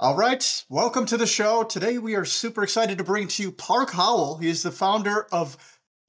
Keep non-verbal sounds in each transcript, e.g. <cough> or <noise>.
All right, welcome to the show. Today we are super excited to bring to you Park Howell. He is the founder of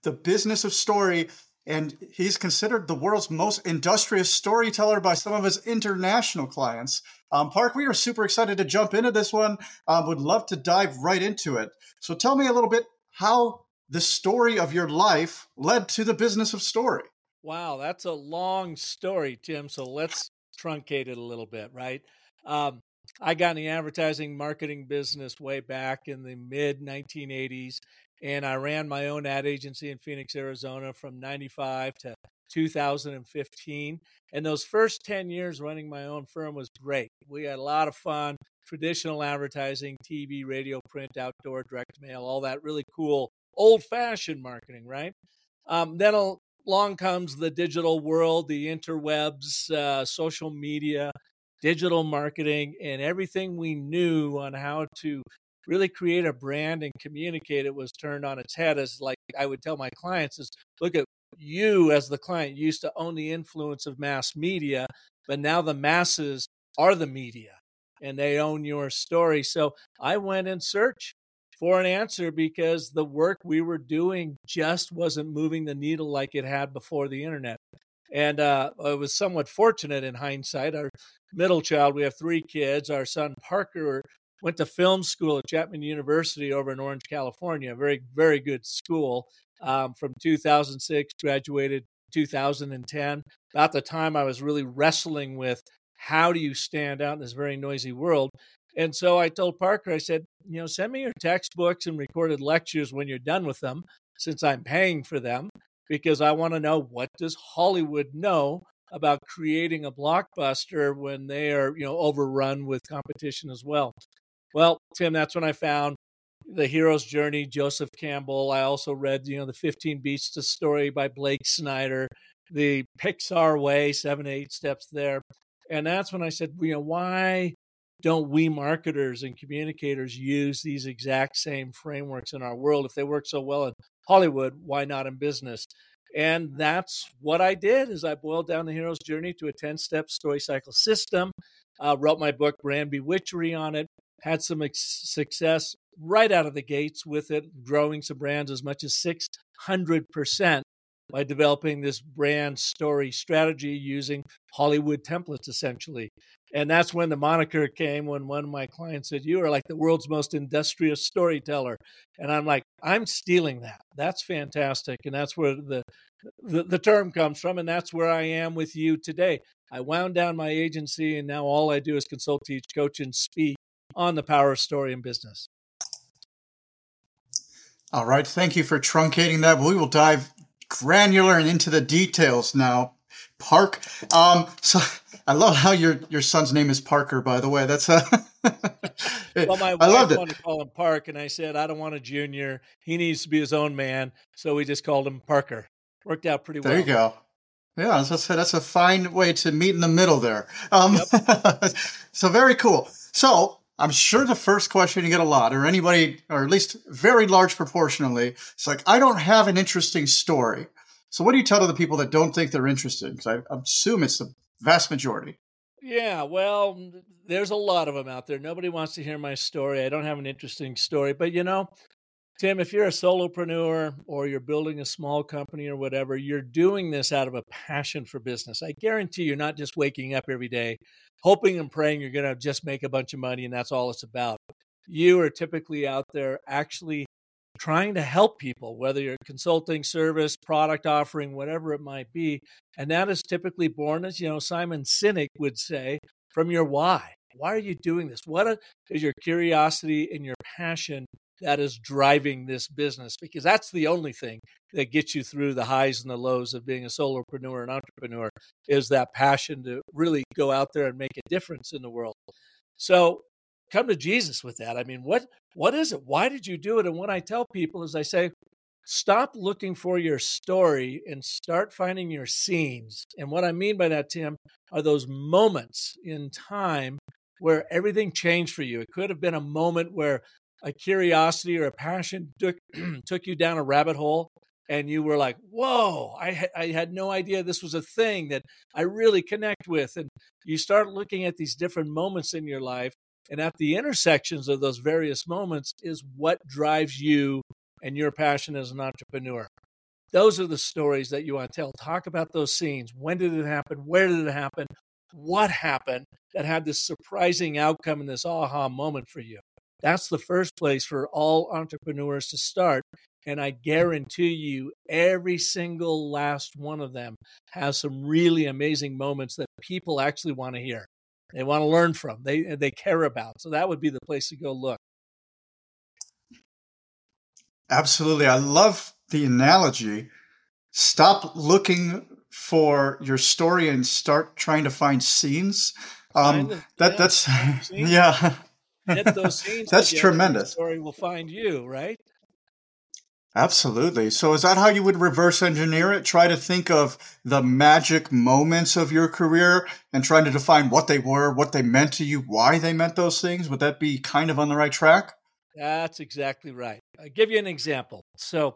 the Business of Story, and he's considered the world's most industrious storyteller by some of his international clients. Um, Park, we are super excited to jump into this one. Um, would love to dive right into it. So tell me a little bit how the story of your life led to the business of story. Wow, that's a long story, Tim. So let's truncate it a little bit, right? Um, I got in the advertising marketing business way back in the mid 1980s, and I ran my own ad agency in Phoenix, Arizona from 95 to 2015. And those first 10 years running my own firm was great. We had a lot of fun, traditional advertising, TV, radio, print, outdoor, direct mail, all that really cool old fashioned marketing, right? Um, then along comes the digital world, the interwebs, uh, social media, digital marketing, and everything we knew on how to really create a brand and communicate it was turned on its head. As like I would tell my clients, is look at you as the client used to own the influence of mass media, but now the masses are the media and they own your story. So I went in search for an answer because the work we were doing just wasn't moving the needle like it had before the internet. And uh, I was somewhat fortunate in hindsight. Our middle child, we have three kids. Our son Parker went to film school at Chapman University over in Orange, California. Very, very good school. Um, from 2006, graduated 2010. About the time I was really wrestling with how do you stand out in this very noisy world. And so I told Parker, I said, you know, send me your textbooks and recorded lectures when you're done with them, since I'm paying for them, because I want to know what does Hollywood know about creating a blockbuster when they are, you know, overrun with competition as well. Well, Tim, that's when I found the hero's journey, Joseph Campbell. I also read, you know, the 15 Beats to Story by Blake Snyder, the Pixar Way, seven, eight steps there. And that's when I said, you know, why don't we marketers and communicators use these exact same frameworks in our world? If they work so well in Hollywood, why not in business? And that's what I did is I boiled down the hero's journey to a 10-step story cycle system, uh, wrote my book Brand Bewitchery on it, had some ex- success right out of the gates with it, growing some brands as much as 600% by developing this brand story strategy using Hollywood templates, essentially. And that's when the moniker came when one of my clients said, You are like the world's most industrious storyteller. And I'm like, I'm stealing that. That's fantastic. And that's where the, the, the term comes from. And that's where I am with you today. I wound down my agency, and now all I do is consult, teach, coach, and speak on the power of story in business. All right. Thank you for truncating that. We will dive granular and into the details now. Park. Um, so I love how your your son's name is Parker. By the way, that's a. <laughs> well, my I wife wanted to call him Park, and I said I don't want a junior. He needs to be his own man, so we just called him Parker. Worked out pretty well. There you go. Yeah, that's a, that's a fine way to meet in the middle there. Um, yep. <laughs> so very cool. So I'm sure the first question you get a lot, or anybody, or at least very large proportionally, it's like, I don't have an interesting story. So, what do you tell to the people that don't think they're interested? Because I assume it's the vast majority. Yeah, well, there's a lot of them out there. Nobody wants to hear my story. I don't have an interesting story. But, you know, Tim, if you're a solopreneur or you're building a small company or whatever, you're doing this out of a passion for business. I guarantee you're not just waking up every day hoping and praying you're going to just make a bunch of money and that's all it's about. You are typically out there actually trying to help people, whether you're consulting, service, product offering, whatever it might be. And that is typically born, as you know, Simon Sinek would say, from your why. Why are you doing this? What is your curiosity and your passion that is driving this business because that's the only thing that gets you through the highs and the lows of being a solopreneur and entrepreneur is that passion to really go out there and make a difference in the world. So come to Jesus with that. I mean, what what is it? Why did you do it? And what I tell people is I say, stop looking for your story and start finding your scenes. And what I mean by that, Tim, are those moments in time where everything changed for you. It could have been a moment where a curiosity or a passion took <clears throat> took you down a rabbit hole and you were like whoa I, ha- I had no idea this was a thing that i really connect with and you start looking at these different moments in your life And at the intersections of those various moments is what drives you and your passion as an entrepreneur. Those are the stories that you want to tell. Talk about those scenes. When did it happen? Where did it happen? What happened that had this surprising outcome and this aha moment for you? That's the first place for all entrepreneurs to start. And I guarantee you, every single last one of them has some really amazing moments that people actually want to hear. They want to learn from. They they care about. So that would be the place to go look. Absolutely. I love the analogy. Stop looking for your story and start trying to find scenes. Um, the, that yeah, that's <laughs> yeah. those scenes <laughs> that's tremendous. story will find you, right? Absolutely. So is that how you would reverse engineer it? Try to think of the magic moments of your career and trying to define what they were, what they meant to you, why they meant those things. Would that be kind of on the right track? That's exactly right. I'll give you an example. So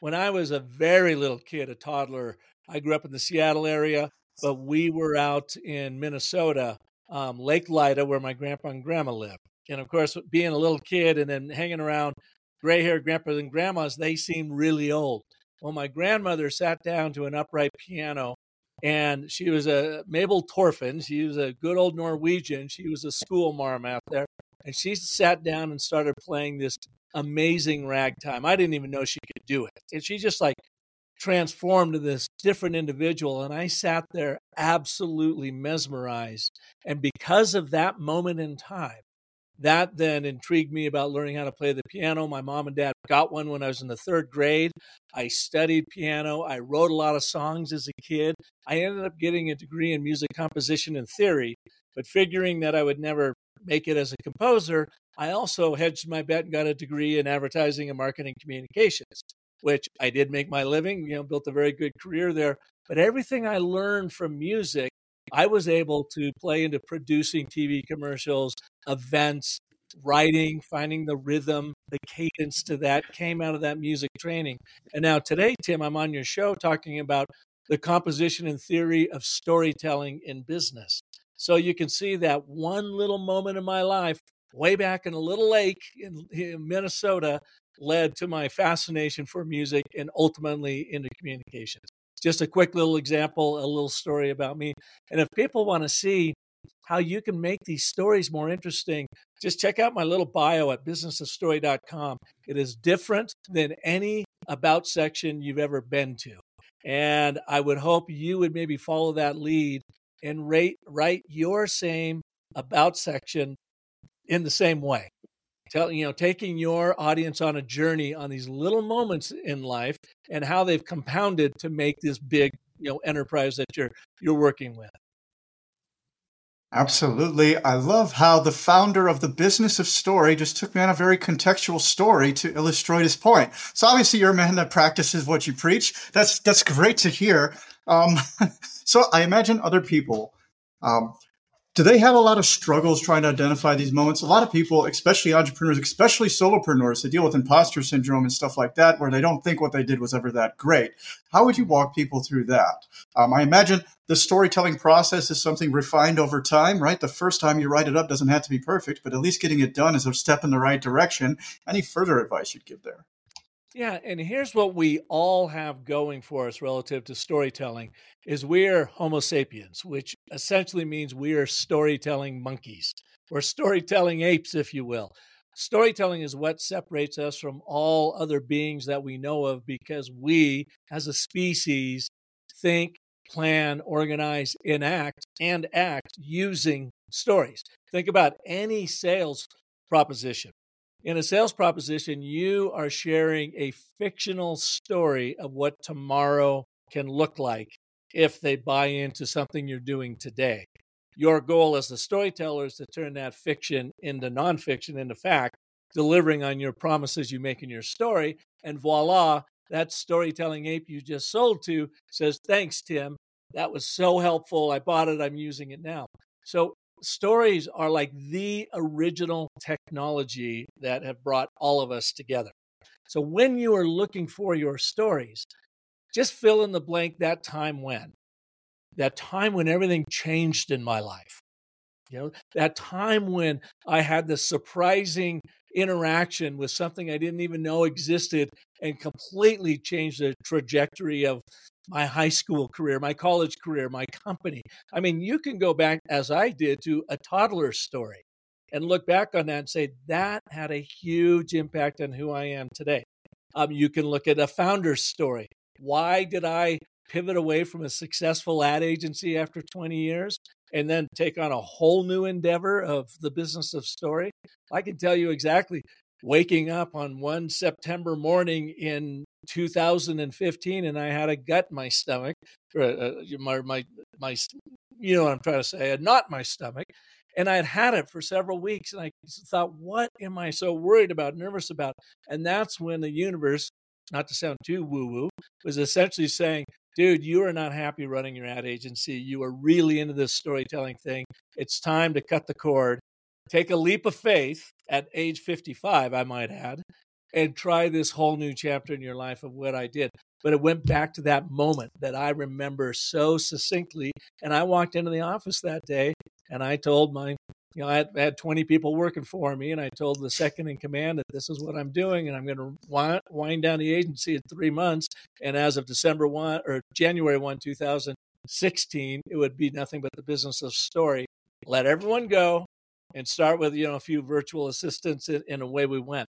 when I was a very little kid, a toddler, I grew up in the Seattle area, but we were out in Minnesota, um, Lake Lida, where my grandpa and grandma lived. And of course, being a little kid and then hanging around gray haired grandpas and grandmas, they seem really old. Well, my grandmother sat down to an upright piano and she was a Mabel Torfin. She was a good old Norwegian. She was a school marm out there. And she sat down and started playing this amazing ragtime. I didn't even know she could do it. And she just like transformed to this different individual. And I sat there absolutely mesmerized. And because of that moment in time, that then intrigued me about learning how to play the piano. My mom and dad got one when I was in the third grade. I studied piano. I wrote a lot of songs as a kid. I ended up getting a degree in music composition and theory, but figuring that I would never make it as a composer, I also hedged my bet and got a degree in advertising and marketing communications, which I did make my living, you know, built a very good career there. But everything I learned from music, I was able to play into producing TV commercials, events, writing, finding the rhythm, the cadence to that came out of that music training. And now today, Tim, I'm on your show talking about the composition and theory of storytelling in business. So you can see that one little moment in my life, way back in a little lake in, in Minnesota, led to my fascination for music and ultimately into communications. Just a quick little example, a little story about me. And if people want to see how you can make these stories more interesting, just check out my little bio at businessofstory.com. It is different than any about section you've ever been to. And I would hope you would maybe follow that lead and rate, write your same about section in the same way. Tell, you know, taking your audience on a journey on these little moments in life and how they've compounded to make this big, you know, enterprise that you're you're working with. Absolutely. I love how the founder of the business of story just took me on a very contextual story to illustrate his point. So obviously you're a man that practices what you preach. That's that's great to hear. Um, <laughs> so I imagine other people, um, do they have a lot of struggles trying to identify these moments? A lot of people, especially entrepreneurs, especially solopreneurs, they deal with imposter syndrome and stuff like that, where they don't think what they did was ever that great. How would you walk people through that? Um, I imagine the storytelling process is something refined over time, right? The first time you write it up doesn't have to be perfect, but at least getting it done is a step in the right direction. Any further advice you'd give there? Yeah, and here's what we all have going for us relative to storytelling is we're homo sapiens, which essentially means we are storytelling monkeys or storytelling apes if you will. Storytelling is what separates us from all other beings that we know of because we as a species think, plan, organize, enact and act using stories. Think about any sales proposition in a sales proposition, you are sharing a fictional story of what tomorrow can look like if they buy into something you're doing today. Your goal as the storyteller is to turn that fiction into nonfiction, into fact, delivering on your promises you make in your story. And voila, that storytelling ape you just sold to says, Thanks, Tim. That was so helpful. I bought it. I'm using it now. So stories are like the original technology that have brought all of us together. So when you are looking for your stories, just fill in the blank that time when. That time when everything changed in my life. You know, that time when I had the surprising interaction with something I didn't even know existed and completely changed the trajectory of my high school career, my college career, my company. I mean, you can go back, as I did, to a toddler's story and look back on that and say, that had a huge impact on who I am today. Um, you can look at a founder's story. Why did I pivot away from a successful ad agency after 20 years and then take on a whole new endeavor of the business of story? I can tell you exactly waking up on one September morning in 2015 and I had a gut in my stomach, uh, uh my, my, my, you know what I'm trying to say, in my stomach. And I had had it for several weeks. And I thought, what am I so worried about, nervous about? And that's when the universe, not to sound too woo woo, was essentially saying, dude, you are not happy running your ad agency. You are really into this storytelling thing. It's time to cut the cord, take a leap of faith at age 55, I might add, and try this whole new chapter in your life of what I did. But it went back to that moment that I remember so succinctly. And I walked into the office that day and I told my, you know, I had, 20 people working for me, and I told the second in command that this is what I'm doing, and I'm going to wind down the agency in three months. And as of December 1 or January 1, 2016, it would be nothing but the business of story. Let everyone go and start with, you know, a few virtual assistants, and, and away we went.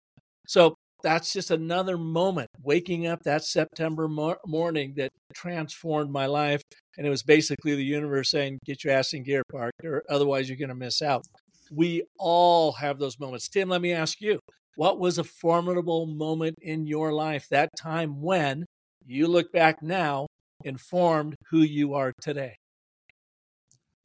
So that's just another moment waking up that September mor- morning that transformed my life. And it was basically the universe saying, get your ass in gear, Park, or otherwise you're going to miss out. We all have those moments. Tim, let me ask you what was a formidable moment in your life, that time when you look back now, informed who you are today?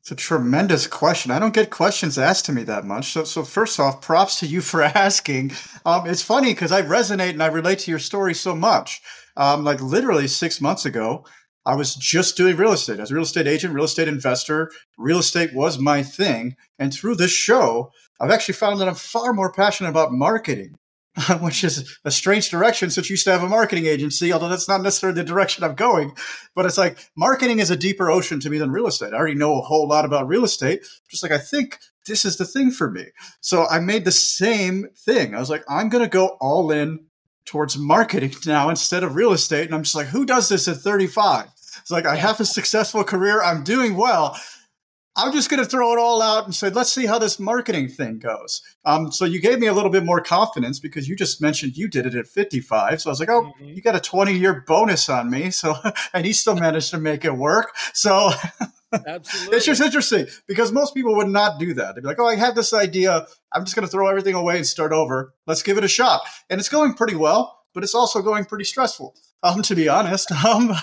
It's a tremendous question. I don't get questions asked to me that much. So, so first off, props to you for <laughs> asking. Um, it's funny because I resonate and I relate to your story so much. Um, like literally six months ago, I was just doing real estate. as a real estate agent, real estate investor. Real estate was my thing. And through this show, I've actually found that I'm far more passionate about marketing <laughs> which is a strange direction since you used to have a marketing agency, although that's not necessarily the direction I'm going. But it's like marketing is a deeper ocean to me than real estate. I already know a whole lot about real estate. Just like I think this is the thing for me. So I made the same thing. I was like, I'm going to go all in towards marketing <laughs> now instead of real estate. And I'm just like, who does this at 35? It's like I have a successful career. I'm doing well. I'm just going to throw it all out and say, let's see how this marketing thing goes. Um, so you gave me a little bit more confidence because you just mentioned you did it at 55. So I was like, oh, mm-hmm. you got a 20 year bonus on me. So, <laughs> and he still managed to make it work. So <laughs> it's just interesting because most people would not do that. They'd be like, oh, I had this idea. I'm just going to throw everything away and start over. Let's give it a shot. And it's going pretty well, but it's also going pretty stressful um, to be honest. <laughs> Um,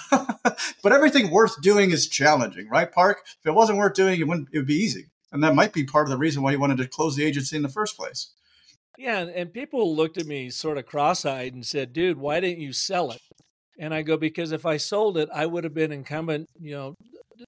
but everything worth doing is challenging, right, Park? If it wasn't worth doing, it wouldn't. It would be easy, and that might be part of the reason why you wanted to close the agency in the first place. Yeah, and people looked at me sort of cross-eyed and said, "Dude, why didn't you sell it?" And I go, "Because if I sold it, I would have been incumbent, you know,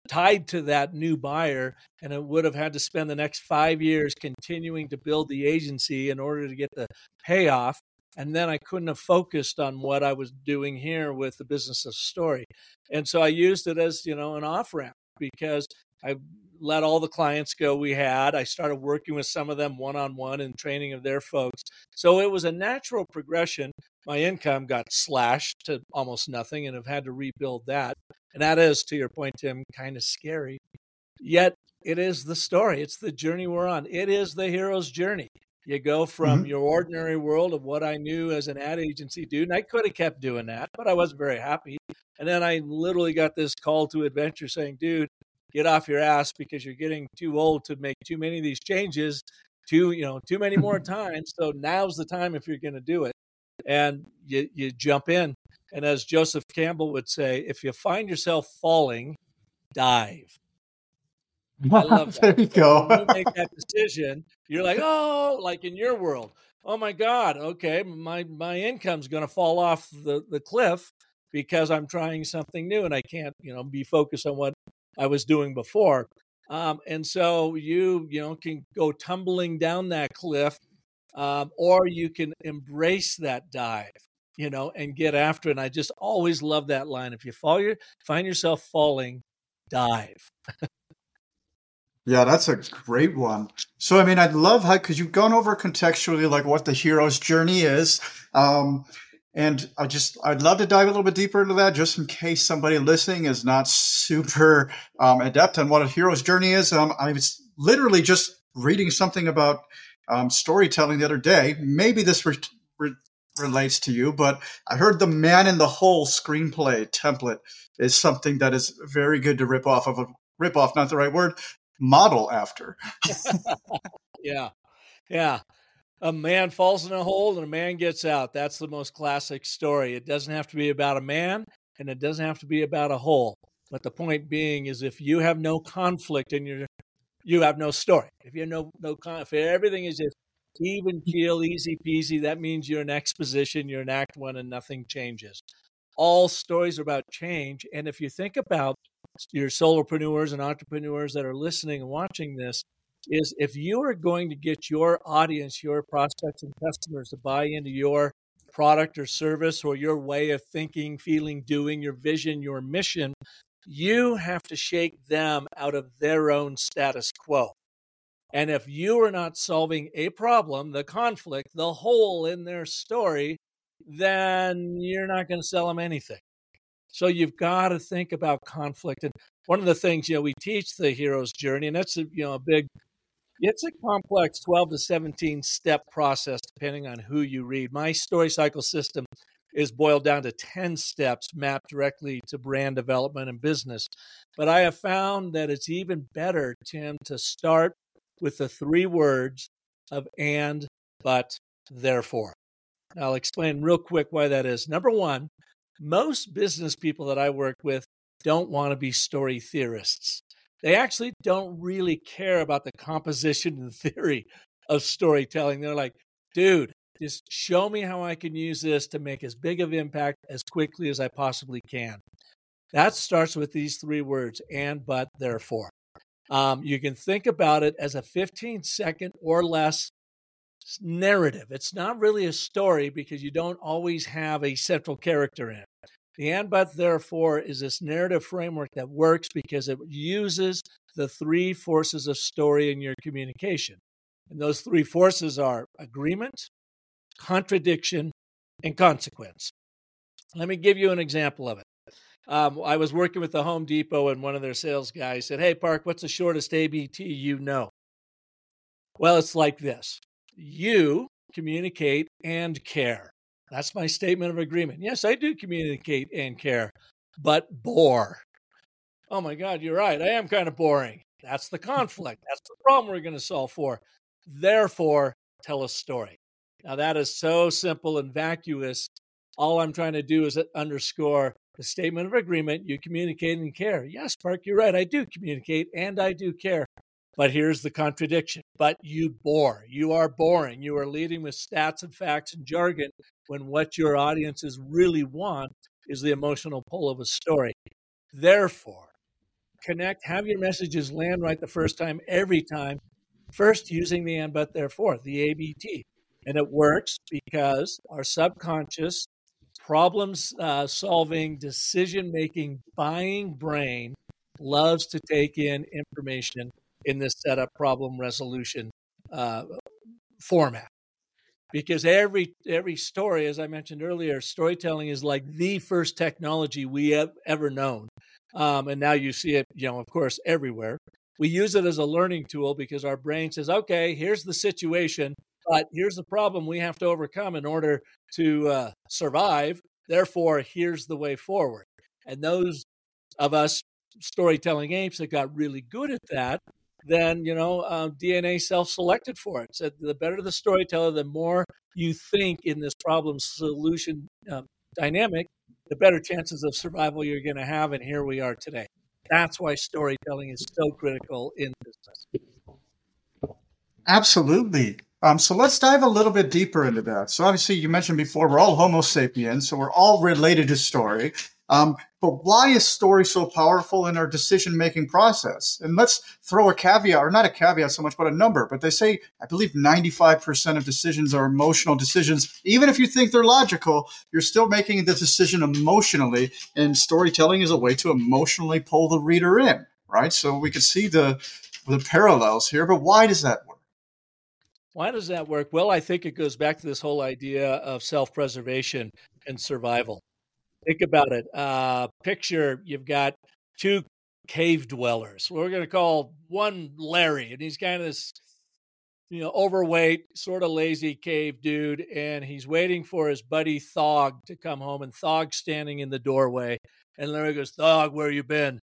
tied to that new buyer, and it would have had to spend the next five years continuing to build the agency in order to get the payoff and then I couldn't have focused on what I was doing here with the business of story. And so I used it as, you know, an off ramp because I let all the clients go we had. I started working with some of them one on one and training of their folks. So it was a natural progression. My income got slashed to almost nothing and have had to rebuild that. And that is, to your point, Tim, kind of scary. Yet it is the story, it's the journey we're on. It is the hero's journey. You go from mm-hmm. your ordinary world of what I knew as an ad agency dude, and I could have kept doing that, but I wasn't very happy. And then I literally got this call to adventure saying, dude, get off your ass because you're getting too old to make too many of these changes, too, you know, too many more <laughs> times. So now's the time if you're going to do it. And you, you jump in. And as Joseph Campbell would say, if you find yourself falling, dive. I love <laughs> that. there you go. you make <laughs> that decision, you're like, oh, like in your world, oh my God, okay, my my income's going to fall off the the cliff because I'm trying something new and I can't, you know, be focused on what I was doing before. Um, and so you, you know, can go tumbling down that cliff, um, or you can embrace that dive, you know, and get after it. And I just always love that line. If you fall, your find yourself falling, dive. <laughs> Yeah, that's a great one. So, I mean, I'd love how, because you've gone over contextually like what the hero's journey is. Um, and I just, I'd love to dive a little bit deeper into that just in case somebody listening is not super um, adept on what a hero's journey is. Um, I was literally just reading something about um, storytelling the other day. Maybe this re- re- relates to you, but I heard the man in the hole screenplay template is something that is very good to rip off of a rip off, not the right word, model after. <laughs> yeah. Yeah. A man falls in a hole and a man gets out. That's the most classic story. It doesn't have to be about a man and it doesn't have to be about a hole. But the point being is if you have no conflict in your you have no story. If you have no no conflict, everything is just even <laughs> keel, easy peasy, that means you're in exposition, you're in act one and nothing changes. All stories are about change. And if you think about your solopreneurs and entrepreneurs that are listening and watching this is if you are going to get your audience, your prospects and customers to buy into your product or service or your way of thinking, feeling, doing, your vision, your mission, you have to shake them out of their own status quo. And if you are not solving a problem, the conflict, the hole in their story, then you're not going to sell them anything. So you've got to think about conflict. And one of the things, you know, we teach the hero's journey, and that's a, you know, a big, it's a complex 12 to 17 step process depending on who you read. My story cycle system is boiled down to 10 steps mapped directly to brand development and business. But I have found that it's even better, Tim, to start with the three words of and, but, therefore. I'll explain real quick why that is. Number one, most business people that I work with don't want to be story theorists. They actually don't really care about the composition and <laughs> theory of storytelling. They're like, dude, just show me how I can use this to make as big of impact as quickly as I possibly can. That starts with these three words and, but, therefore. Um, you can think about it as a 15 second or less narrative. It's not really a story because you don't always have a central character in it. The and but therefore is this narrative framework that works because it uses the three forces of story in your communication. And those three forces are agreement, contradiction, and consequence. Let me give you an example of it. Um, I was working with the Home Depot, and one of their sales guys said, Hey, Park, what's the shortest ABT you know? Well, it's like this you communicate and care. That's my statement of agreement. Yes, I do communicate and care, but bore. Oh my God, you're right. I am kind of boring. That's the <laughs> conflict. That's the problem we're going to solve for. Therefore, tell a story. Now, that is so simple and vacuous. All I'm trying to do is underscore the statement of agreement. You communicate and care. Yes, Park, you're right. I do communicate and I do care. But here's the contradiction. But you bore. You are boring. You are leading with stats and facts and jargon when what your audiences really want is the emotional pull of a story. Therefore, connect, have your messages land right the first time, every time, first using the and but therefore, the ABT. And it works because our subconscious problem uh, solving, decision making, buying brain loves to take in information in this setup problem resolution uh, format. Because every every story as i mentioned earlier storytelling is like the first technology we have ever known. Um, and now you see it you know of course everywhere. We use it as a learning tool because our brain says okay here's the situation but here's the problem we have to overcome in order to uh, survive. Therefore here's the way forward. And those of us storytelling apes that got really good at that then you know uh, DNA self-selected for it. So the better the storyteller, the more you think in this problem solution uh, dynamic, the better chances of survival you're going to have. And here we are today. That's why storytelling is so critical in business. Absolutely. Um, so let's dive a little bit deeper into that. So obviously, you mentioned before we're all Homo sapiens, so we're all related to story. Um, but why is story so powerful in our decision making process? And let's throw a caveat, or not a caveat so much, but a number. But they say, I believe 95% of decisions are emotional decisions. Even if you think they're logical, you're still making the decision emotionally. And storytelling is a way to emotionally pull the reader in, right? So we could see the the parallels here, but why does that work? Why does that work? Well, I think it goes back to this whole idea of self preservation and survival. Think about it. Uh, picture you've got two cave dwellers. We're going to call one Larry, and he's kind of this, you know, overweight, sort of lazy cave dude, and he's waiting for his buddy Thog to come home, and Thog's standing in the doorway, and Larry goes, "Thog, where you been?"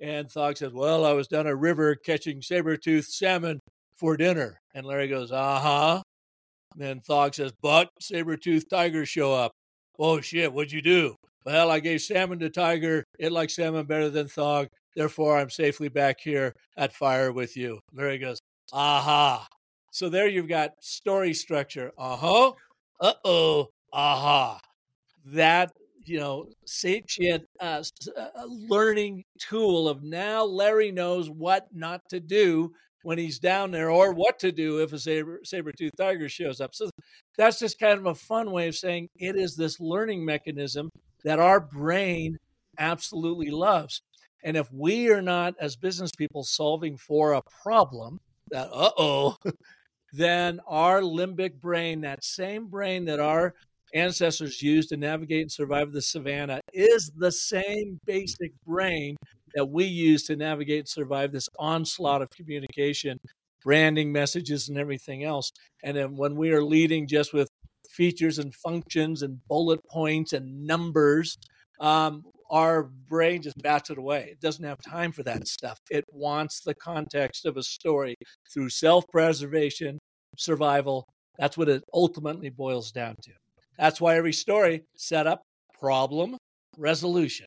And Thog says, "Well, I was down a river catching saber-toothed salmon for dinner." And Larry goes, "Uh huh." Then Thog says, "But saber-toothed tigers show up." Oh shit! What'd you do? Well, I gave salmon to Tiger. It likes salmon better than Thog. Therefore, I'm safely back here at fire with you. Larry goes, aha. So there you've got story structure. Uh huh. Uh oh. Aha. That, you know, sapient uh, uh, learning tool of now Larry knows what not to do when he's down there or what to do if a saber saber-toothed tiger shows up. So that's just kind of a fun way of saying it is this learning mechanism that our brain absolutely loves. And if we are not, as business people, solving for a problem, that uh oh, <laughs> then our limbic brain, that same brain that our ancestors used to navigate and survive the savannah, is the same basic brain that we use to navigate and survive this onslaught of communication, branding messages, and everything else. And then when we are leading just with features and functions and bullet points and numbers, um, our brain just bats it away. It doesn't have time for that stuff. It wants the context of a story through self preservation, survival. That's what it ultimately boils down to. That's why every story set up problem resolution.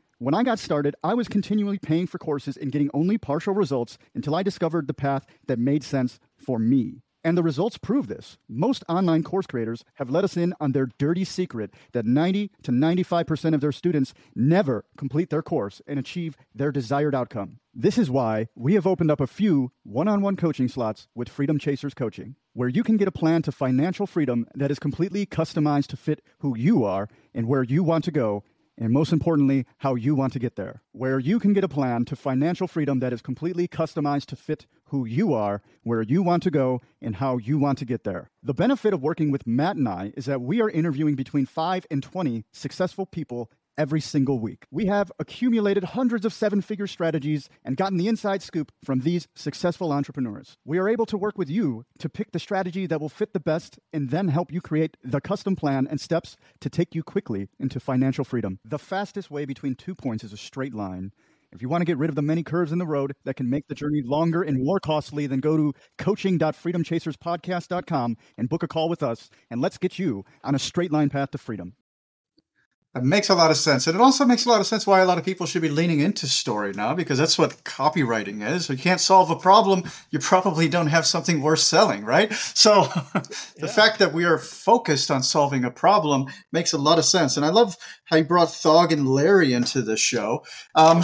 When I got started, I was continually paying for courses and getting only partial results until I discovered the path that made sense for me. And the results prove this. Most online course creators have let us in on their dirty secret that 90 to 95% of their students never complete their course and achieve their desired outcome. This is why we have opened up a few one on one coaching slots with Freedom Chasers Coaching, where you can get a plan to financial freedom that is completely customized to fit who you are and where you want to go and most importantly, how you want to get there, where you can get a plan to financial freedom that is completely customized to fit who you are, where you want to go, and how you want to get there. The benefit of working with Matt and I is that we are interviewing between 5 and 20 successful people every single week. We have accumulated hundreds of seven figure strategies and gotten the inside scoop from these successful entrepreneurs. We are able to work with you to pick the strategy that will fit the best and then help you create the custom plan and steps to take you quickly into financial freedom. The fastest way between two points is a straight line. If you want to get rid of the many curves in the road that can make the journey longer and more costly, then go to coaching.freedomchaserspodcast.com and book a call with us, and let's get you on a straight line path to freedom. It makes a lot of sense. And it also makes a lot of sense why a lot of people should be leaning into story now, because that's what copywriting is. If You can't solve a problem, you probably don't have something worth selling, right? So <laughs> the yeah. fact that we are focused on solving a problem makes a lot of sense. And I love how you brought Thog and Larry into the show. Um,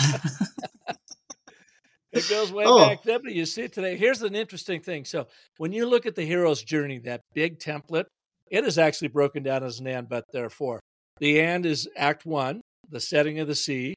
<laughs> it goes way oh. back then, but you see it today. Here's an interesting thing. So when you look at the hero's journey, that big template, it is actually broken down as an but therefore. The and is act one, the setting of the sea,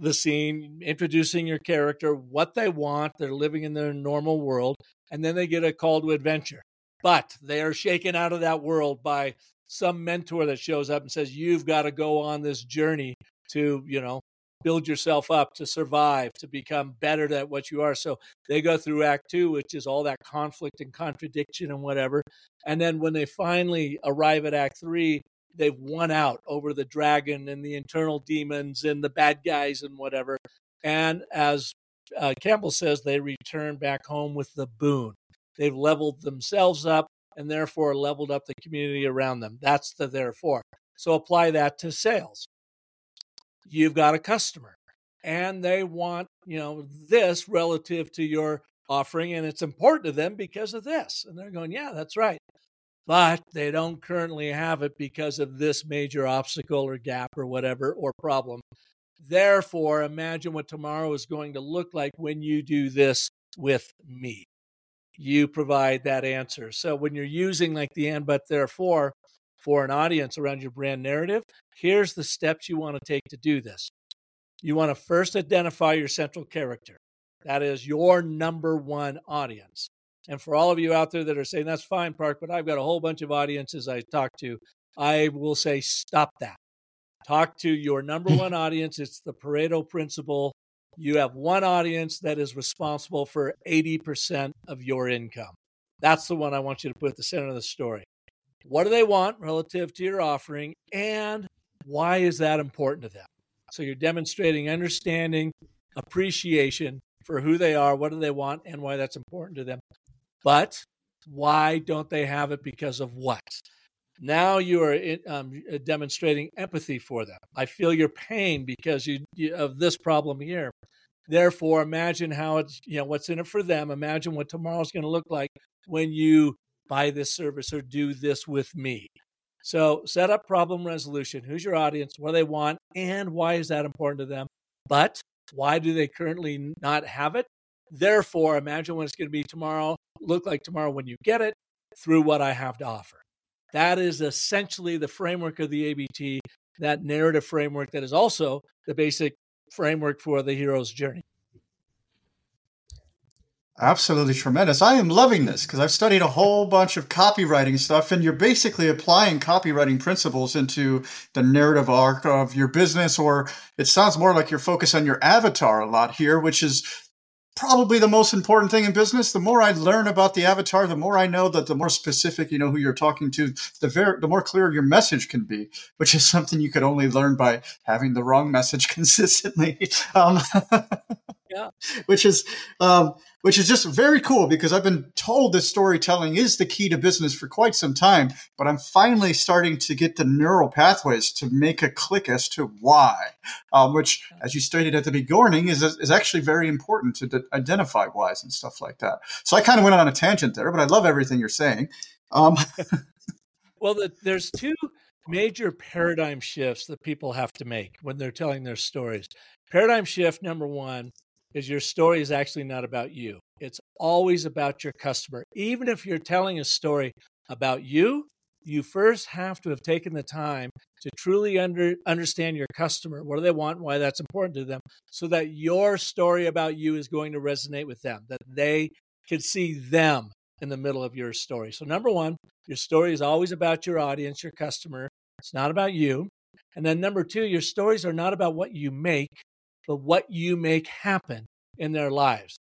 the scene, introducing your character, what they want. They're living in their normal world, and then they get a call to adventure. But they are shaken out of that world by some mentor that shows up and says, You've got to go on this journey to, you know, build yourself up, to survive, to become better at what you are. So they go through Act Two, which is all that conflict and contradiction and whatever. And then when they finally arrive at Act Three, they've won out over the dragon and the internal demons and the bad guys and whatever. And as uh, Campbell says, they return back home with the boon. They've leveled themselves up and therefore leveled up the community around them. That's the therefore. So apply that to sales. You've got a customer and they want, you know, this relative to your offering and it's important to them because of this. And they're going, yeah, that's right. But they don't currently have it because of this major obstacle or gap or whatever or problem. Therefore, imagine what tomorrow is going to look like when you do this with me. You provide that answer. So when you're using like the and but therefore for an audience around your brand narrative, here's the steps you want to take to do this. You want to first identify your central character. That is your number one audience. And for all of you out there that are saying, that's fine, Park, but I've got a whole bunch of audiences I talk to, I will say, stop that. Talk to your number one <laughs> audience. It's the Pareto principle. You have one audience that is responsible for 80% of your income. That's the one I want you to put at the center of the story. What do they want relative to your offering? And why is that important to them? So you're demonstrating understanding, appreciation for who they are, what do they want, and why that's important to them. But why don't they have it because of what? Now you are um, uh, demonstrating empathy for them. I feel your pain because you, you, of this problem here. Therefore, imagine how it's you know what's in it for them. Imagine what tomorrow's going to look like when you buy this service or do this with me. So set up problem resolution. Who's your audience? What do they want? And why is that important to them? But why do they currently not have it? Therefore, imagine what it's going to be tomorrow, look like tomorrow when you get it through what I have to offer. That is essentially the framework of the ABT, that narrative framework that is also the basic framework for the hero's journey. Absolutely tremendous. I am loving this because I've studied a whole bunch of copywriting stuff, and you're basically applying copywriting principles into the narrative arc of your business, or it sounds more like you're focused on your avatar a lot here, which is probably the most important thing in business. The more I learn about the avatar, the more I know that the more specific you know who you're talking to, the ver- the more clear your message can be, which is something you could only learn by having the wrong message <laughs> consistently. Um, <laughs> yeah. Which is um, which is just very cool because I've been told that storytelling is the key to business for quite some time, but I'm finally starting to get the neural pathways to make a click as to why, um, which, as you stated at the beginning, is, is actually very important to d- identify whys and stuff like that. So I kind of went on a tangent there, but I love everything you're saying. Um, <laughs> well, the, there's two major paradigm shifts that people have to make when they're telling their stories. Paradigm shift number one is your story is actually not about you. It's always about your customer. Even if you're telling a story about you, you first have to have taken the time to truly under, understand your customer. What do they want? Why that's important to them, so that your story about you is going to resonate with them, that they can see them in the middle of your story. So, number one, your story is always about your audience, your customer. It's not about you. And then, number two, your stories are not about what you make, but what you make happen in their lives.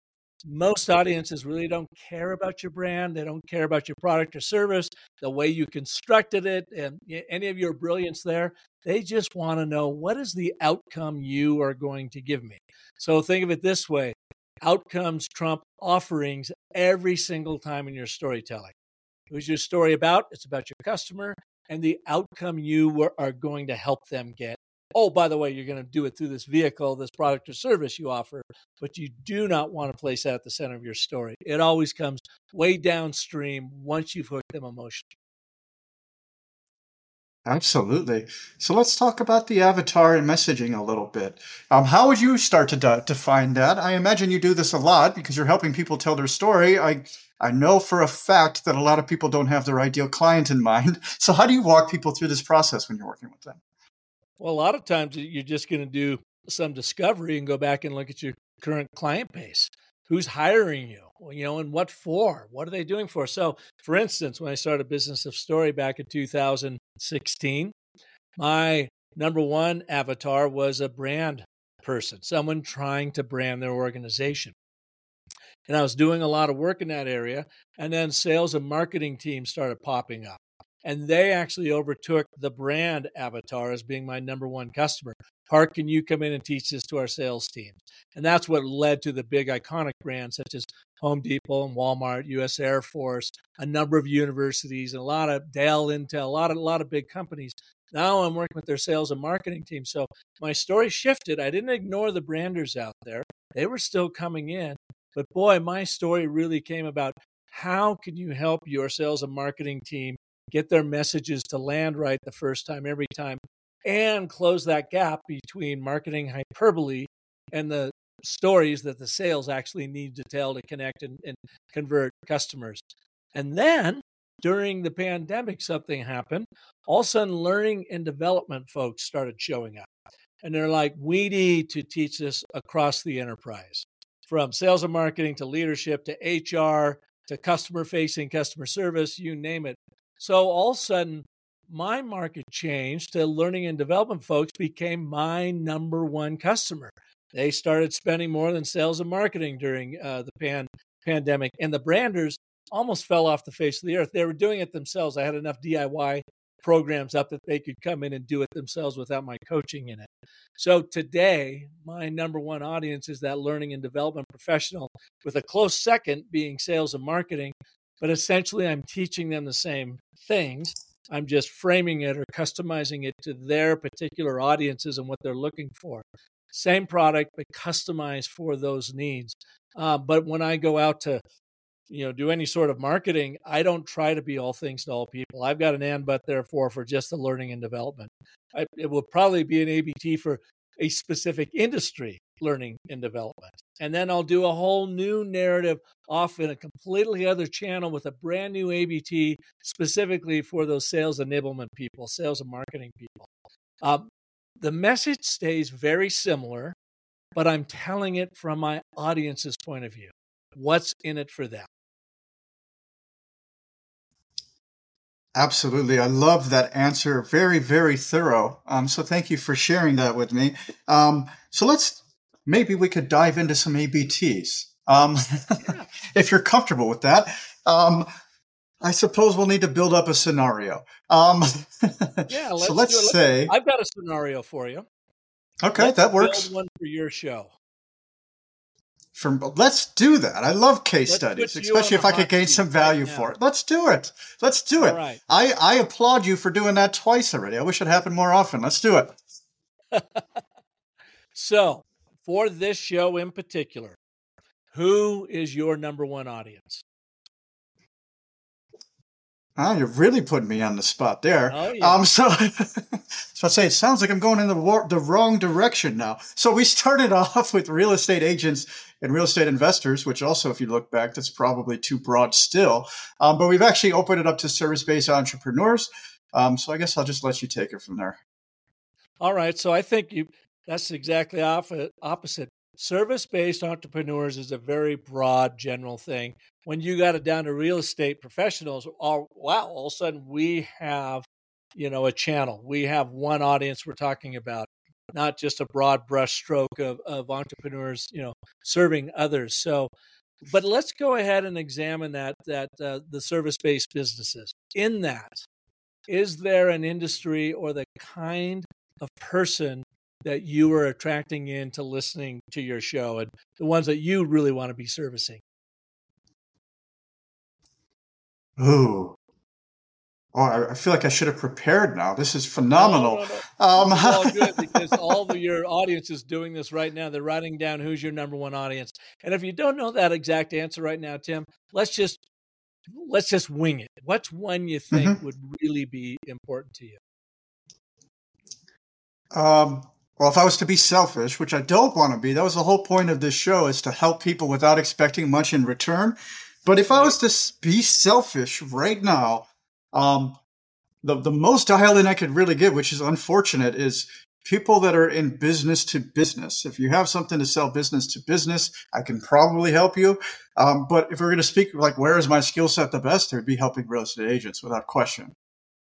Most audiences really don't care about your brand. They don't care about your product or service, the way you constructed it, and any of your brilliance there. They just want to know what is the outcome you are going to give me. So think of it this way outcomes trump offerings every single time in your storytelling. Who's your story about? It's about your customer and the outcome you are going to help them get oh, by the way, you're going to do it through this vehicle, this product or service you offer, but you do not want to place that at the center of your story. It always comes way downstream once you've hooked them emotionally. Absolutely. So let's talk about the avatar and messaging a little bit. Um, how would you start to de- define that? I imagine you do this a lot because you're helping people tell their story. I I know for a fact that a lot of people don't have their ideal client in <laughs> mind. So how do you walk people through this process when you're working with them? Well, a lot of times you're just going to do some discovery and go back and look at your current client base. Who's hiring you? You know, and what for? What are they doing for? So, for instance, when I started Business of Story back in 2016, my number one avatar was a brand person, someone trying to brand their organization. And I was doing a lot of work in that area. And then sales and marketing teams started popping up and they actually overtook the brand avatar as being my number one customer. Park, can you come in and teach this to our sales teams? And that's what led to the big iconic brands such as Home Depot and Walmart, U.S. Air Force, a number of universities, and a lot of Dell, Intel, a lot of a lot of big companies. Now I'm working with their sales and marketing team. So my story shifted. I didn't ignore the branders out there; they were still coming in, But boy, my story really came about how can you help your sales and marketing team get their messages to land right the first time, every time, and close that gap between marketing hyperbole and the stories that the sales actually need to tell to connect and, and convert customers. And then during the pandemic, something happened. All of a sudden, learning and development folks started showing up. And they're like, we need to teach this across the enterprise from sales and marketing to leadership to HR to customer facing customer service, you name it. So all of a sudden, my market changed to learning and development folks became my number one customer. They started spending more than sales and marketing during uh, the pan- pandemic, and the branders almost fell off the face of the earth. They were doing it themselves. I had enough DIY programs up that they could come in and do it themselves without my coaching in it. So today, my number one audience is that learning and development professional, with a close second being sales and marketing. But essentially, I'm teaching them the same things. I'm just framing it or customizing it to their particular audiences and what they're looking for. Same product, but customized for those needs. Uh, but when I go out to you know do any sort of marketing i don't try to be all things to all people i've got an and but therefore for just the learning and development I, it will probably be an abt for a specific industry learning and development and then i'll do a whole new narrative off in a completely other channel with a brand new abt specifically for those sales enablement people sales and marketing people um, the message stays very similar but i'm telling it from my audience's point of view what's in it for them Absolutely. I love that answer. Very, very thorough. Um, so thank you for sharing that with me. Um, so let's, maybe we could dive into some ABTs. Um, yeah. <laughs> if you're comfortable with that. Um, I suppose we'll need to build up a scenario. Um, <laughs> yeah, let's so let's say I've got a scenario for you. Okay, let's that works. one for your show. From let's do that. I love case let's studies, especially if I could gain some value right for it. Let's do it. Let's do it. Right. I I applaud you for doing that twice already. I wish it happened more often. Let's do it. <laughs> so, for this show in particular, who is your number one audience? Ah, you're really putting me on the spot there. Oh, yeah. Um, <laughs> so, so I say it sounds like I'm going in the war- the wrong direction now. So we started <laughs> off with real estate agents and real estate investors, which also, if you look back, that's probably too broad still. Um, but we've actually opened it up to service based entrepreneurs. Um, so I guess I'll just let you take it from there. All right. So I think you that's exactly opposite. Service based entrepreneurs is a very broad, general thing. When you got it down to real estate professionals, all, wow, all of a sudden we have, you know, a channel. We have one audience we're talking about, not just a broad brush stroke of, of entrepreneurs, you know, serving others. So, but let's go ahead and examine that that uh, the service based businesses. In that, is there an industry or the kind of person that you are attracting into listening to your show and the ones that you really want to be servicing? Ooh. Oh, I feel like I should have prepared now. This is phenomenal. No, no, no. Um, all <laughs> good because all of your audience is doing this right now. They're writing down who's your number one audience. And if you don't know that exact answer right now, Tim, let's just let's just wing it. What's one you think mm-hmm. would really be important to you? Um, well, if I was to be selfish, which I don't want to be, that was the whole point of this show is to help people without expecting much in return. But if I was to be selfish right now, um, the, the most dial in I could really get, which is unfortunate, is people that are in business to business. If you have something to sell business to business, I can probably help you. Um, but if we're going to speak like where is my skill set the best, it would be helping real estate agents without question.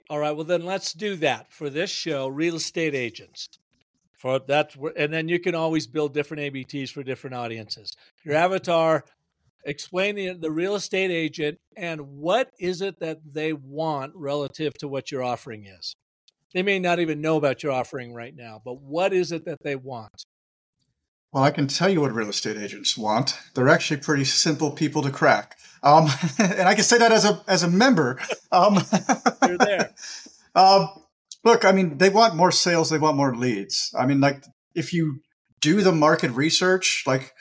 All right, well then let's do that for this show, real estate agents for that and then you can always build different abts for different audiences. Your avatar explain the, the real estate agent and what is it that they want relative to what your offering is. They may not even know about your offering right now but what is it that they want? Well i can tell you what real estate agents want. They're actually pretty simple people to crack. Um, <laughs> and i can say that as a as a member. <laughs> Um, you're there. <laughs> um, Look, I mean, they want more sales, they want more leads. I mean, like if you do the market research, like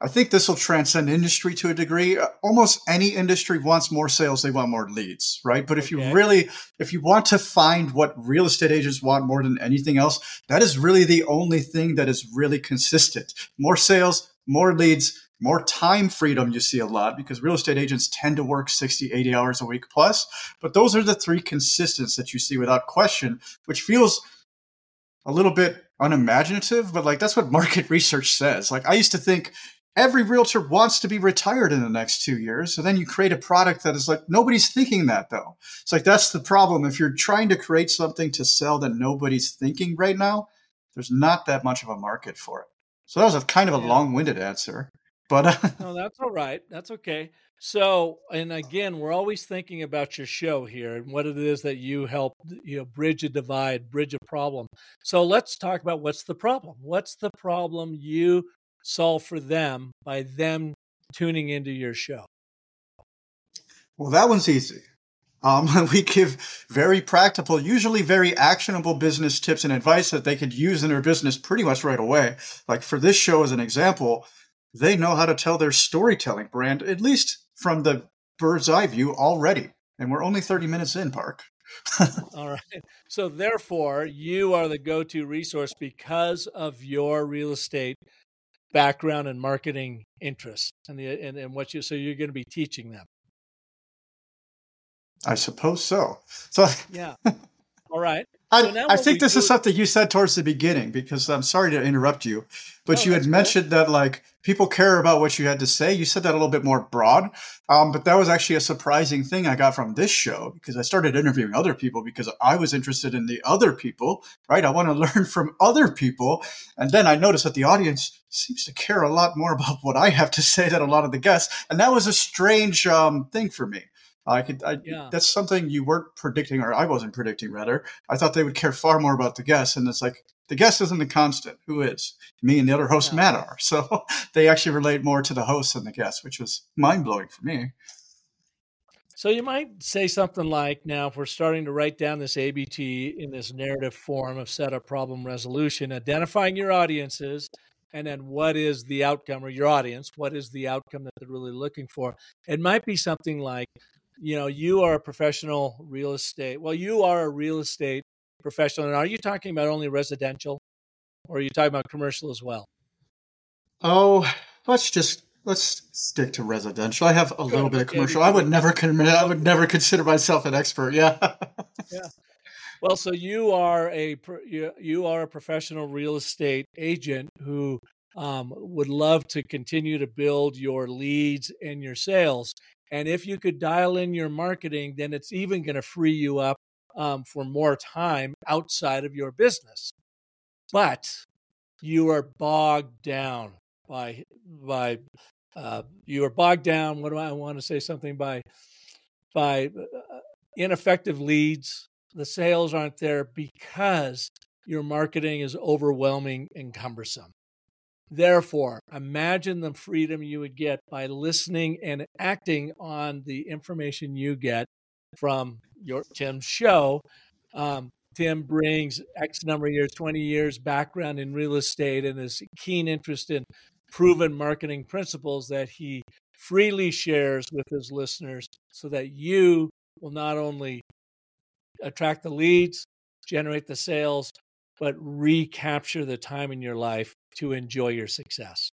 I think this will transcend industry to a degree. Uh, almost any industry wants more sales, they want more leads, right? But if okay. you really, if you want to find what real estate agents want more than anything else, that is really the only thing that is really consistent. More sales, more leads, more time freedom you see a lot because real estate agents tend to work 60 80 hours a week plus. But those are the three consistents that you see without question which feels a little bit unimaginative but like that's what market <laughs> research says. Like i used to think every realtor wants to be retired in the next two years so then you create a product that is like nobody's thinking that though. It's like that's the problem. If you're trying to create something to sell that nobody's thinking right now there's not that much of a market for it. So that was a kind of a yeah. long-winded answer but uh, no, that's all right. That's okay. So, and again, we're always thinking about your show here and what it is that you help, you know, bridge a divide, bridge a problem. So let's talk about what's the problem. What's the problem you solve for them by them tuning into your show? Well, that one's easy. Um, <laughs> we give very practical, usually very actionable business tips and advice that they could use in their business pretty much right away. Like for this show, as an example, they know how to tell their storytelling brand, at least from the bird's eye view already. And we're only 30 minutes in, Park. <laughs> All right. So, therefore, you are the go to resource because of your real estate background and marketing interests and, the, and, and what you, so you're going to be teaching them. I suppose so. So, yeah. All right. I, I think this do... is something you said towards the beginning because I'm sorry to interrupt you, but no, you had mentioned that like people care about what you had to say. You said that a little bit more broad, um, but that was actually a surprising thing I got from this show because I started interviewing other people because I was interested in the other people, right? I want to <laughs> learn from other people, and then I noticed that the audience seems to care a lot more about what I have to say than a lot of the guests, and that was a strange um, thing for me. I could. I, yeah. That's something you weren't predicting, or I wasn't predicting. Rather, I thought they would care far more about the guests, and it's like the guest isn't the constant. Who is me and the other host, yeah. Matt, are. <laughs> So they actually relate more to the host than the guest, which was mind blowing for me. So you might say something like, "Now, if we're starting to write down this ABT in this narrative form of setup, problem, resolution, identifying your audiences." and then what is the outcome or your audience what is the outcome that they're really looking for it might be something like you know, you are a professional real estate. Well, you are a real estate professional. And are you talking about only residential or are you talking about commercial as well? Oh, let's just let's stick to residential. I have a Good. little bit of commercial. I would never commit, I would never consider myself an expert. Yeah. yeah. Well, so you are a you are a professional real estate agent who um, would love to continue to build your leads and your sales. And if you could dial in your marketing, then it's even going to free you up um, for more time outside of your business. But you are bogged down by by uh, you are bogged down. What do I want to say? Something by by uh, ineffective leads. The sales aren't there because your marketing is overwhelming and cumbersome. Therefore, imagine the freedom you would get by listening and acting on the information you get from your Tim's show. Um, Tim brings X number of years, 20 years background in real estate and his keen interest in proven marketing principles that he freely shares with his listeners so that you will not only attract the leads, generate the sales, but recapture the time in your life to enjoy your success.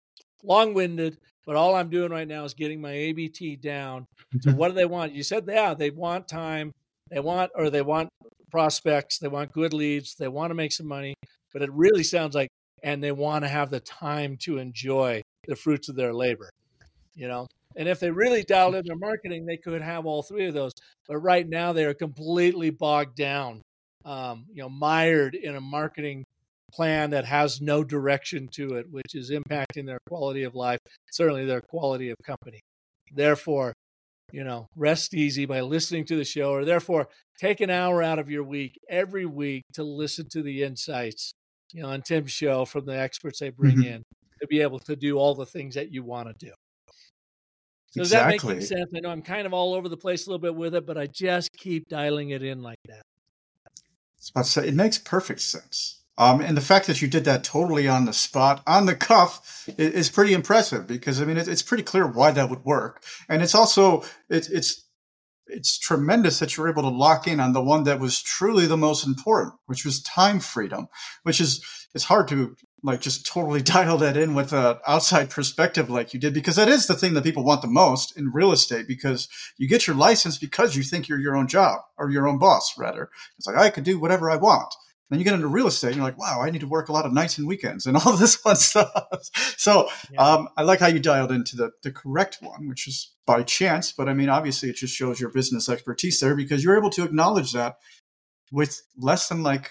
Long winded, but all I'm doing right now is getting my ABT down. So, <laughs> what do they want? You said, yeah, they want time, they want, or they want prospects, they want good leads, they want to make some money, but it really sounds like, and they want to have the time to enjoy the fruits of their labor, you know? And if they really dialed in their marketing, they could have all three of those. But right now, they are completely bogged down, um, you know, mired in a marketing plan that has no direction to it, which is impacting their quality of life, certainly their quality of company. Therefore, you know, rest easy by listening to the show, or therefore take an hour out of your week every week to listen to the insights, you know, on Tim's show from the experts they bring mm-hmm. in to be able to do all the things that you want to do. So does exactly. that make sense? I know I'm kind of all over the place a little bit with it, but I just keep dialing it in like that. About to say, it makes perfect sense. Um, and the fact that you did that totally on the spot, on the cuff, is, is pretty impressive because I mean it, it's pretty clear why that would work, and it's also it, it's it's tremendous that you're able to lock in on the one that was truly the most important, which was time freedom, which is it's hard to like just totally <laughs> dial that in with an outside perspective like you did because that is the thing that people want the most in real estate because you get your license because you think you're your own job or your own boss rather it's like i could do whatever i want then you get into real estate and you're like, wow, I need to work a lot of nights and weekends and <laughs> all this fun stuff. So yeah. um, I like how you dialed into the, the correct one, which is by chance. But I mean, obviously, it just shows your business expertise there because you're able to acknowledge that with less than like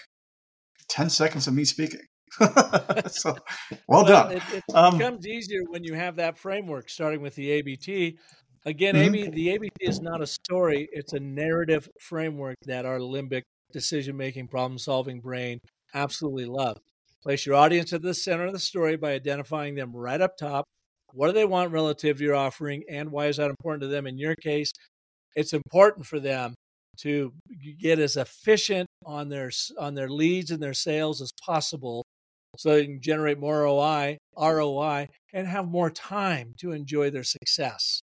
10 seconds of me speaking. <laughs> so well, well done. It, it um, becomes easier when you have that framework, starting with the ABT. Again, mm-hmm. AB, the ABT is not a story, it's a narrative framework that our limbic decision making, problem solving brain absolutely love. Place your audience at the center of the story by identifying them right up top. What do they want relative to your offering, and why is that important to them? In your case, it's important for them to get as efficient on their on their leads and their sales as possible, so they can generate more ROI, ROI, and have more time to enjoy their success.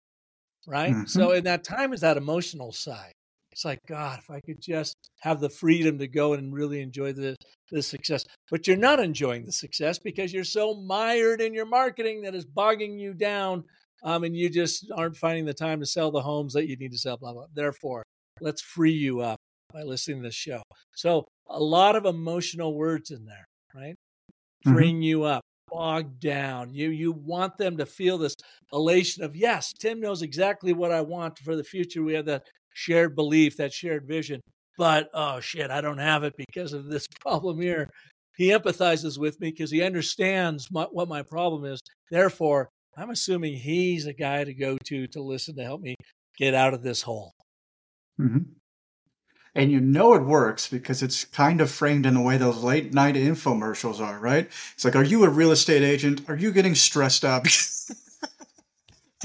Right. Mm-hmm. So, in that time is that emotional side. It's like, God, if I could just have the freedom to go and really enjoy the, the success. But you're not enjoying the success because you're so mired in your marketing that is bogging you down. Um, and you just aren't finding the time to sell the homes that you need to sell, blah, blah. Therefore, let's free you up by listening to this show. So, a lot of emotional words in there, right? Mm-hmm. You up, bogged down. You you want them to feel this elation of yes, Tim knows exactly what I want for the future. We have that shared belief, that shared vision. But oh shit, I don't have it because of this <laughs> problem here. He empathizes with me because he understands my, what my problem is. Therefore, I'm assuming he's a guy to go to to listen to help me get out of this hole. Mm-hmm. And you know it works because it's kind of framed in the way those late night infomercials are, right? It's like, are you a real estate agent? Are you getting stressed out?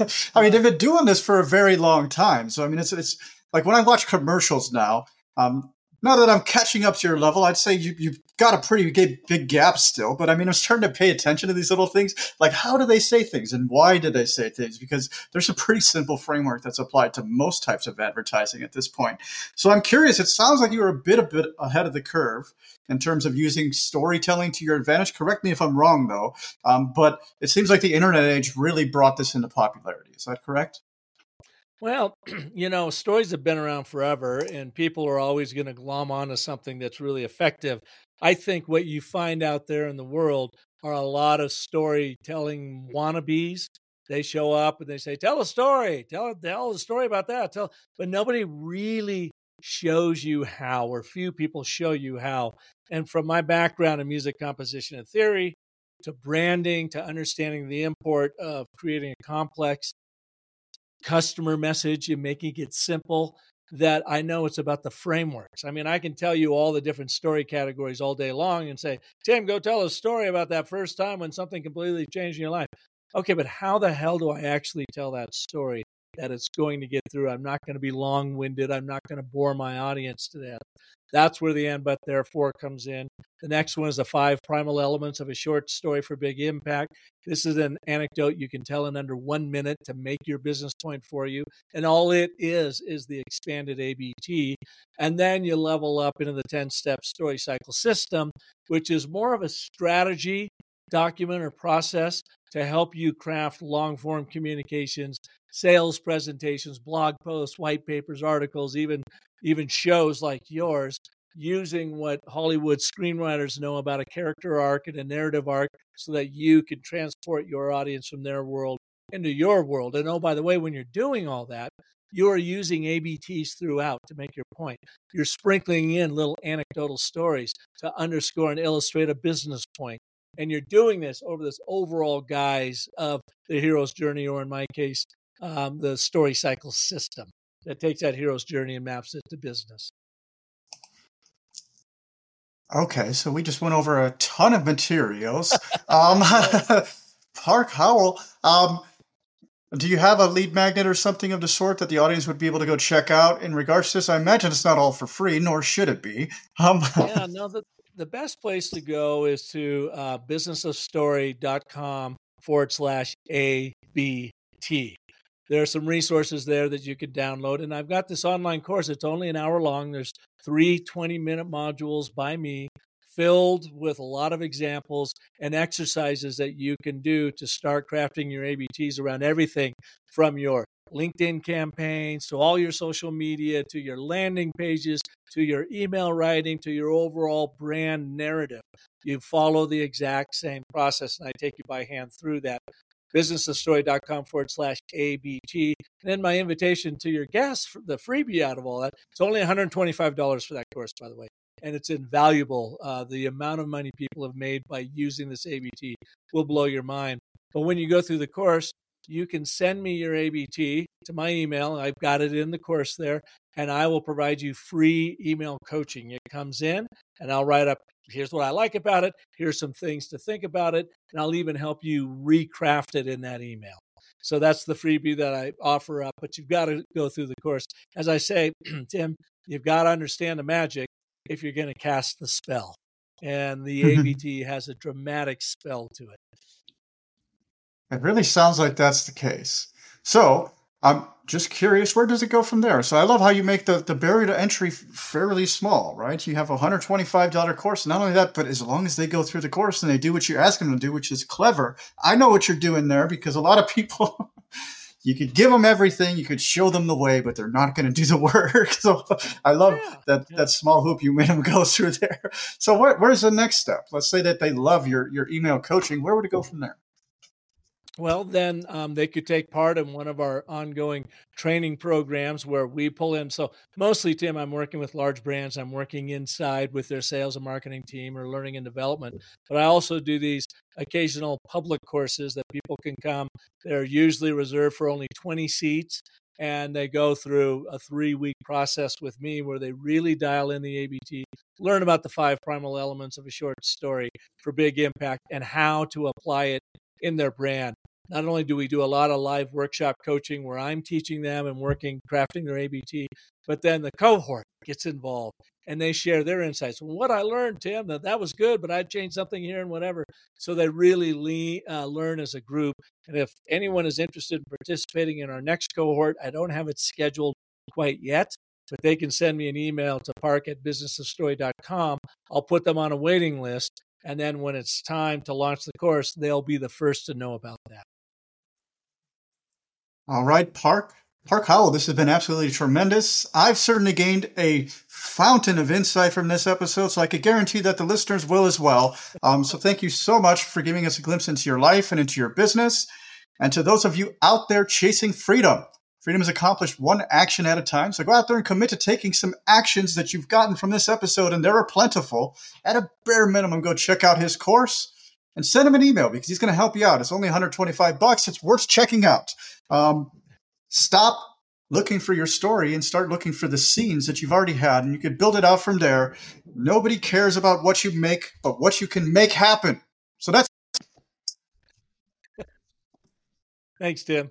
<laughs> I mean, they've been doing this for a very long time. So I mean, it's it's like when I watch commercials now, um, now that I'm catching up to your level, I'd say you, you've got a pretty big, big gap still. But I mean, I'm starting to pay attention to these little things. Like, how do they say things and why do they say things? Because there's a pretty simple framework that's applied to most types of advertising at this point. So I'm curious. It sounds like you were a bit, a bit ahead of the curve in terms of using storytelling to your advantage. Correct me if I'm wrong, though. Um, but it seems like the internet age really brought this into popularity. Is that correct? Well, <clears throat> you know, stories have been around forever, and people are always going to glom onto something that's really effective. I think what you find out there in the world are a lot of storytelling wannabes. They show up and they say, "Tell a story, tell tell a story about that." Tell, but nobody really shows you how, or few people show you how. And from my background in music composition and theory, to branding, to understanding the import of creating a complex customer message and making it simple that I know it's about the frameworks. I mean, I can tell you all the different story categories all day long and say, Tim, go tell a story about that first time when something completely changed in your life. Okay, but how the hell do I actually tell that story that it's going to get through? I'm not going to be long winded. I'm not going to bore my audience to death. That's where the and but therefore comes in. The next one is the five primal elements of a short story for big impact. This is an anecdote you can tell in under one minute to make your business point for you. And all it is is the expanded ABT. And then you level up into the 10 step story cycle system, which is more of a strategy document or process to help you craft long form communications, sales presentations, blog posts, white papers, articles, even even shows like yours using what Hollywood screenwriters know about a character arc and a narrative arc so that you can transport your audience from their world into your world. And oh, by the way, when you're doing all that, you are using ABTs throughout to make your point. You're sprinkling in little anecdotal stories to underscore and illustrate a business point. And you're doing this over this overall guise of the hero's journey, or in my case, um, the story cycle system that takes that hero's journey and maps it to business. Okay, so we just went over a ton of materials. <laughs> um, <laughs> Park Howell, um, do you have a lead magnet or something of the sort that the audience would be able to go check out in regards to this? I imagine it's not all for free, nor should it be. Um, yeah, no, <laughs> the, the best place to go is to uh, businessofstory.com forward slash ABT. There are some resources there that you can download. And I've got this online course. It's only an hour long. There's three 20 minute modules by me filled with a lot of examples and exercises that you can do to start crafting your ABTs around everything from your LinkedIn campaigns to all your social media to your landing pages to your email writing to your overall brand narrative. You follow the exact same process, and I take you by hand through that. Businessofstory.com forward slash ABT. And then my invitation to your guests, the freebie out of all that, it's only $125 for that course, by the way and it's invaluable. Uh, the amount of money people have made by using this ABT will blow your mind. But when you go through the course, you can send me your ABT to my email. I've got it in the course there, and I will provide you free email coaching. It comes in, and I'll write up here's what I like about it, here's some things to think about it, and I'll even help you recraft it in that email. So that's the freebie that I offer up, but you've got to go through the course. As I say, <clears throat> Tim, you've got to understand the magic if you're going to cast the spell. And the mm-hmm. ABT has a dramatic spell to it. It really sounds like that's the case. So I'm just curious, where does it go from there? So I love how you make the, the barrier to entry fairly small, right? You have a $125 course. Not only that, but as long as they go through the course and they do what you ask them to do, which is clever. I know what you're doing there because a lot of people, <laughs> you could give them everything, you could show them the way, but they're not going to do the <laughs> work. So I love yeah, that, yeah. that small hoop you made them go through there. So where, where's the next step? Let's say that they love your, your email coaching. Where would it go from there? Well, then um, they could take part in one of our ongoing training programs where we pull in. So, mostly, Tim, I'm working with large brands. I'm working inside with their sales and marketing team or learning and development. But I also do these occasional public courses that people can come. They're usually reserved for only 20 seats. And they go through a three week process with me where they really dial in the ABT, learn about the five primal elements of a short story for big impact, and how to apply it in their brand. Not only do we do a lot of live workshop coaching where I'm teaching them and working, crafting their ABT, but then the cohort gets involved and they share their insights. What I learned, Tim, that that was good, but I changed something here and whatever. So they really lean, uh, learn as a group. And if anyone is interested in participating in our next cohort, I don't have it scheduled quite yet, but they can send me an email to park at businessofstory.com. I'll put them on a waiting list and then when it's time to launch the course, they'll be the first to know about that. All right, Park. Park Howell, this has been absolutely tremendous. I've certainly gained a fountain of insight from this episode, so I could guarantee that the listeners will as well. Um, so thank you so much for giving us a glimpse into your life and into your business. And to those of you out there chasing freedom, Freedom is accomplished one action at a time. So go out there and commit to taking some actions that you've gotten from this episode, and there are plentiful. At a bare minimum, go check out his course and send him an email because he's going to help you out. It's only 125 bucks. It's worth checking out. Um, stop looking for your story and start looking for the scenes that you've already had, and you can build it out from there. Nobody cares about what you make, but what you can make happen. So that's. Thanks, Tim.